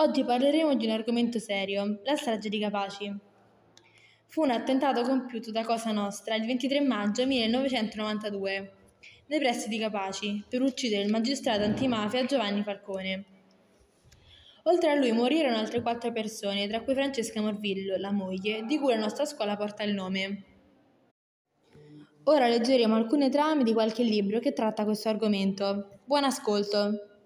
Oggi parleremo di un argomento serio, la strage di Capaci. Fu un attentato compiuto da Cosa Nostra il 23 maggio 1992 nei pressi di Capaci per uccidere il magistrato antimafia Giovanni Falcone. Oltre a lui morirono altre quattro persone, tra cui Francesca Morvillo, la moglie, di cui la nostra scuola porta il nome. Ora leggeremo alcune trame di qualche libro che tratta questo argomento. Buon ascolto!